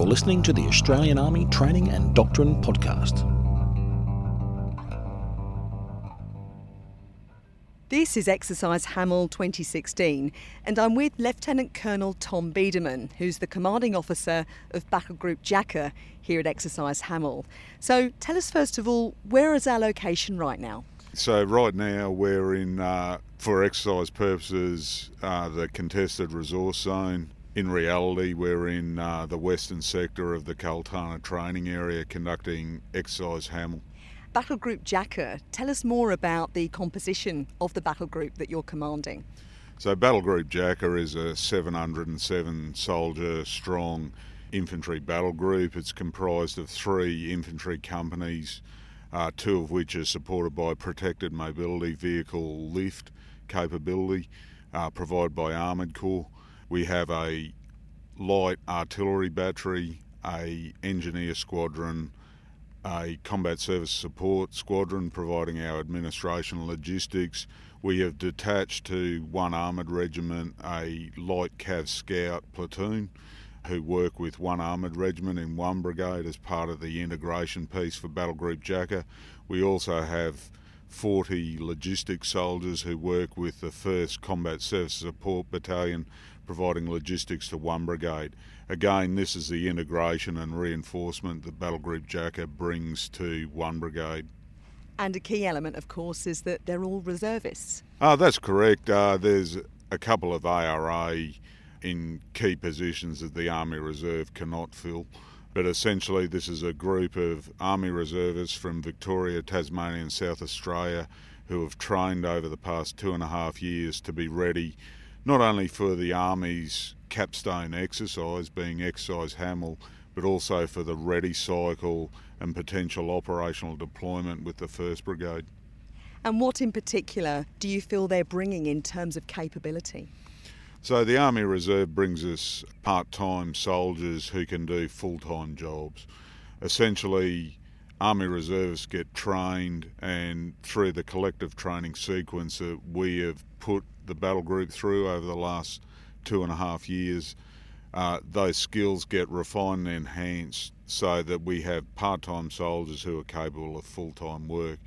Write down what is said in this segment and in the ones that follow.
You're listening to the Australian Army Training and Doctrine Podcast. This is Exercise Hamel 2016, and I'm with Lieutenant Colonel Tom Biedermann, who's the commanding officer of Battle Group Jacka here at Exercise Hamel. So tell us first of all, where is our location right now? So right now we're in, uh, for exercise purposes, uh, the contested resource zone. In reality, we're in uh, the western sector of the Cultana training area conducting exercise Hamel. Battle Group Jacka, tell us more about the composition of the battle group that you're commanding. So, Battle Group Jacka is a 707 soldier strong infantry battle group. It's comprised of three infantry companies, uh, two of which are supported by protected mobility vehicle lift capability uh, provided by Armoured Corps. We have a light artillery battery, a engineer squadron, a combat service support squadron providing our administration logistics. We have detached to one armoured regiment a light cav scout platoon who work with one armoured regiment in one brigade as part of the integration piece for Battle Group Jacka. We also have 40 logistics soldiers who work with the 1st Combat Service Support Battalion providing logistics to one brigade. Again, this is the integration and reinforcement that Battle Group Jacka brings to one brigade. And a key element, of course, is that they're all reservists. Oh, that's correct. Uh, there's a couple of ARA in key positions that the Army Reserve cannot fill. But essentially, this is a group of Army reservists from Victoria, Tasmania, and South Australia who have trained over the past two and a half years to be ready not only for the Army's capstone exercise, being Exercise Hamel, but also for the ready cycle and potential operational deployment with the 1st Brigade. And what in particular do you feel they're bringing in terms of capability? So, the Army Reserve brings us part time soldiers who can do full time jobs. Essentially, Army Reservists get trained, and through the collective training sequence that we have put the battle group through over the last two and a half years, uh, those skills get refined and enhanced so that we have part time soldiers who are capable of full time work.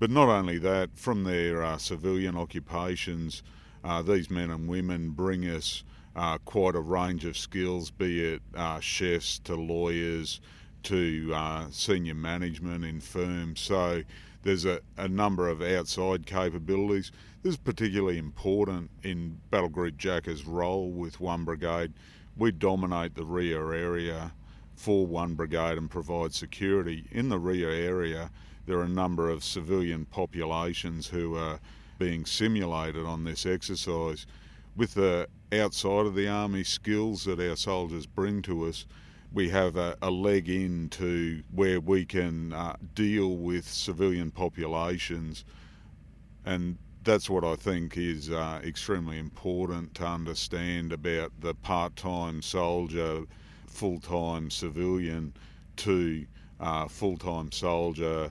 But not only that, from their uh, civilian occupations, uh, these men and women bring us uh, quite a range of skills, be it uh, chefs to lawyers to uh, senior management in firms. So there's a, a number of outside capabilities. This is particularly important in Battle Group Jacka's role with one brigade. We dominate the rear area for one brigade and provide security. In the rear area, there are a number of civilian populations who are being simulated on this exercise. With the outside of the army skills that our soldiers bring to us, we have a, a leg into where we can uh, deal with civilian populations, and that's what I think is uh, extremely important to understand about the part time soldier, full time civilian to uh, full time soldier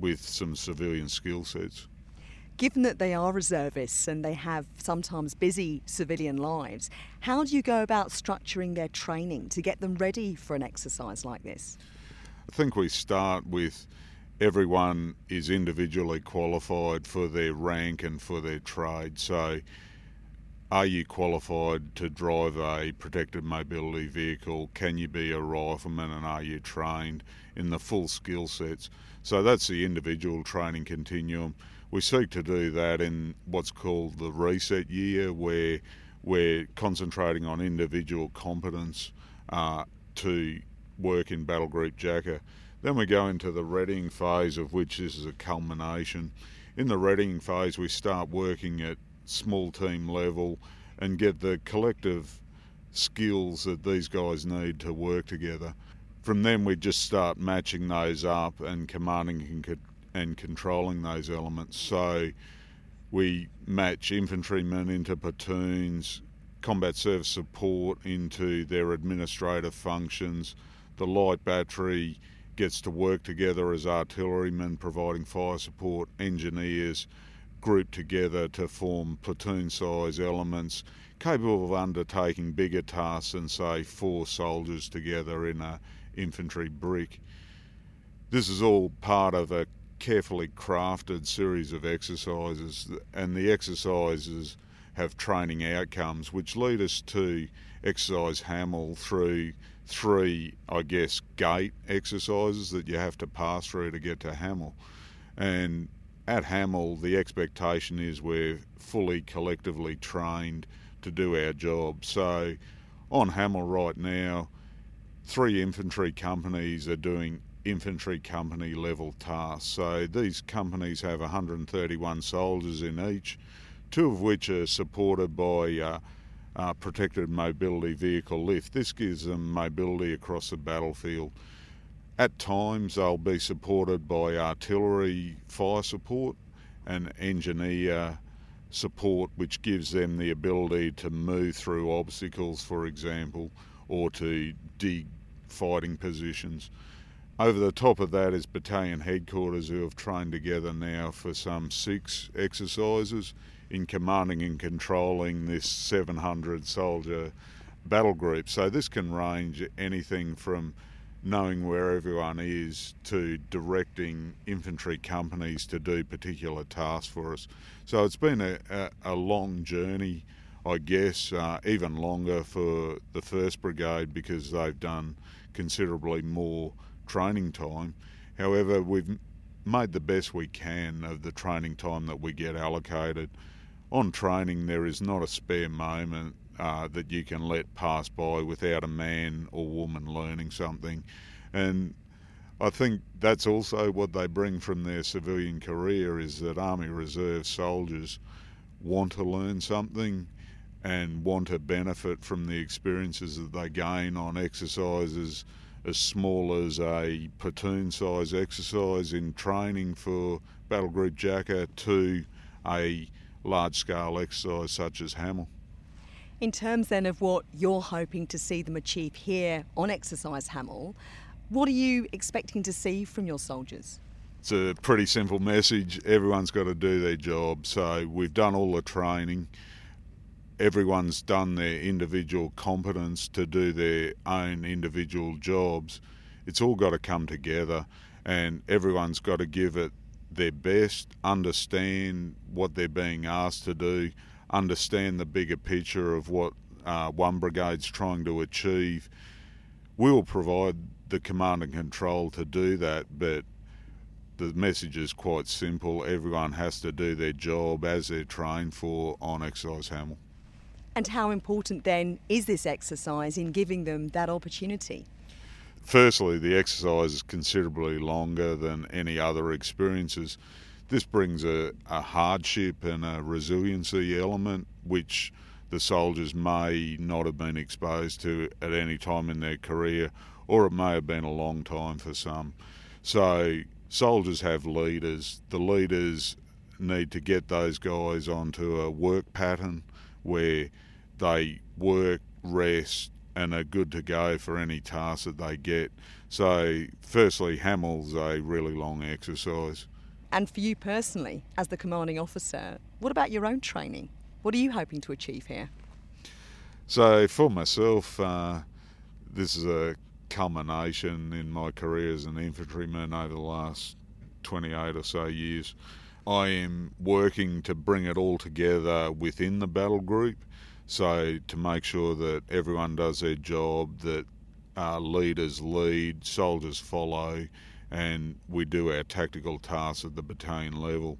with some civilian skill sets given that they are reservists and they have sometimes busy civilian lives, how do you go about structuring their training to get them ready for an exercise like this? I think we start with everyone is individually qualified for their rank and for their trade. So, are you qualified to drive a protected mobility vehicle? Can you be a rifleman and are you trained in the full skill sets? So, that's the individual training continuum we seek to do that in what's called the reset year, where we're concentrating on individual competence uh, to work in Battle Group Jacka. Then we go into the readying phase, of which this is a culmination. In the readying phase, we start working at small team level and get the collective skills that these guys need to work together. From then, we just start matching those up and commanding and controlling those elements. So we match infantrymen into platoons, combat service support into their administrative functions. The light battery gets to work together as artillerymen providing fire support, engineers grouped together to form platoon size elements capable of undertaking bigger tasks than, say, four soldiers together in a infantry brick. This is all part of a carefully crafted series of exercises, and the exercises have training outcomes which lead us to exercise Hamel through three, I guess, gate exercises that you have to pass through to get to Hamel. And at Hamel, the expectation is we're fully collectively trained to do our job. So on Hamel right now, three infantry companies are doing infantry company level tasks. So these companies have 131 soldiers in each, two of which are supported by uh, uh, protected mobility vehicle lift. This gives them mobility across the battlefield. At times, they'll be supported by artillery fire support and engineer support, which gives them the ability to move through obstacles, for example, or to dig fighting positions. Over the top of that is battalion headquarters who have trained together now for some six exercises in commanding and controlling this 700 soldier battle group. So this can range anything from knowing where everyone is to directing infantry companies to do particular tasks for us. So it's been a, a, a long journey, I guess, uh, even longer for the 1st Brigade because they've done considerably more training time. However, we've made the best we can of the training time that we get allocated. On training, there is not a spare moment uh, that you can let pass by without a man or woman learning something. And I think that's also what they bring from their civilian career is that Army Reserve soldiers want to learn something and want to benefit from the experiences that they gain on exercises as small as a platoon size exercise in training for Battle Group Jacka to a large scale exercise such as Hamel. In terms then of what you're hoping to see them achieve here on Exercise Hamel, what are you expecting to see from your soldiers? It's a pretty simple message. Everyone's got to do their job. So we've done all the training. Everyone's done their individual competence to do their own individual jobs. It's all got to come together, and everyone's got to give it their best, understand what they're being asked to do, understand the bigger picture of what uh, one brigade's trying to achieve. We'll provide the command and control to do that, but the message is quite simple. Everyone has to do their job as they're trained for on Exercise Hamel. And how important then is this exercise in giving them that opportunity? Firstly, the exercise is considerably longer than any other experiences. This brings a, a hardship and a resiliency element which the soldiers may not have been exposed to at any time in their career, or it may have been a long time for some. So, soldiers have leaders. The leaders need to get those guys onto a work pattern where they work, rest, and are good to go for any task that they get. So, firstly, Hamel's a really long exercise. And for you personally, as the commanding officer, what about your own training? What are you hoping to achieve here? So, for myself, uh, this is a culmination in my career as an infantryman over the last 28 or so years. I am working to bring it all together within the battle group. So, to make sure that everyone does their job, that uh, leaders lead, soldiers follow, and we do our tactical tasks at the battalion level.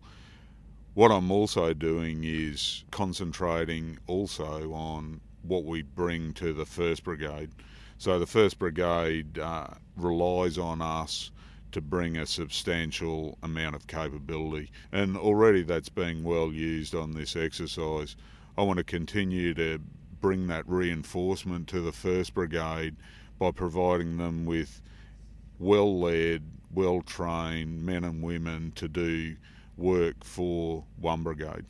What I'm also doing is concentrating also on what we bring to the 1st Brigade. So the 1st Brigade uh, relies on us to bring a substantial amount of capability, and already that's being well used on this exercise. I want to continue to bring that reinforcement to the 1st Brigade by providing them with well led well trained men and women to do work for one brigade.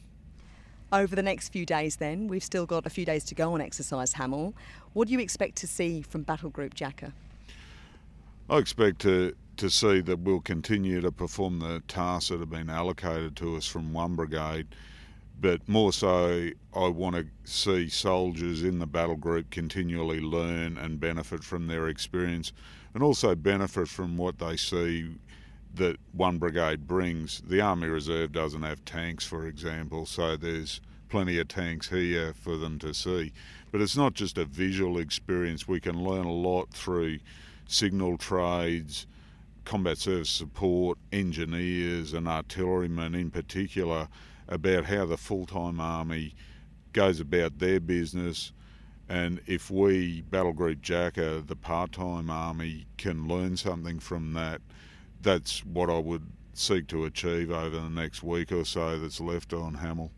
Over the next few days, then, we've still got a few days to go on Exercise Hamel. What do you expect to see from Battle Group Jacka? I expect to to see that we'll continue to perform the tasks that have been allocated to us from one brigade. But more so, I want to see soldiers in the battle group continually learn and benefit from their experience and also benefit from what they see that one brigade brings. The Army Reserve doesn't have tanks, for example, so there's plenty of tanks here for them to see. But it's not just a visual experience, we can learn a lot through signal trades, combat service support, engineers, and artillerymen in particular about how the full time army goes about their business. And if we, Battle Group Jacka, the part time army, can learn something from that, that's what I would seek to achieve over the next week or so that's left on Hamel.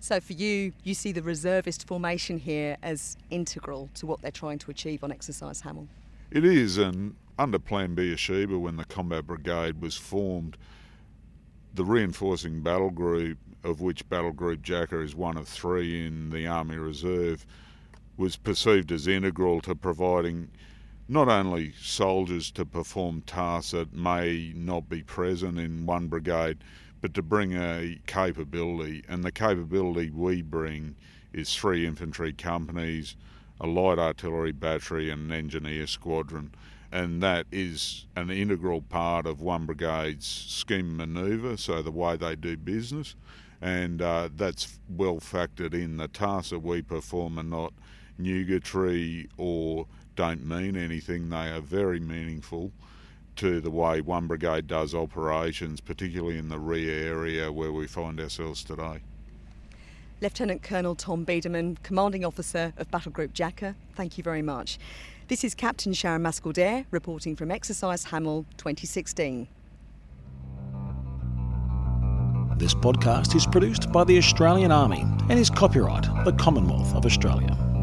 So, for you, you see the reservist formation here as integral to what they're trying to achieve on Exercise Hamel? It is, and under Plan Beersheba, when the Combat Brigade was formed, the reinforcing battle group, of which Battle Group Jacka is one of three in the Army Reserve, was perceived as integral to providing not only soldiers to perform tasks that may not be present in one brigade, but to bring a capability. And the capability we bring is three infantry companies, a light artillery battery, and an engineer squadron. And that is an integral part of one brigade's scheme manoeuvre, so the way they do business. And uh, that's well factored in. The tasks that we perform are not nugatory or don't mean anything, they are very meaningful to the way one brigade does operations, particularly in the rear area where we find ourselves today. Lieutenant Colonel Tom Biedermann, Commanding Officer of Battle Group Jacka, thank you very much. This is Captain Sharon Mascall-Dare reporting from Exercise Hamel 2016. This podcast is produced by the Australian Army and is copyright the Commonwealth of Australia.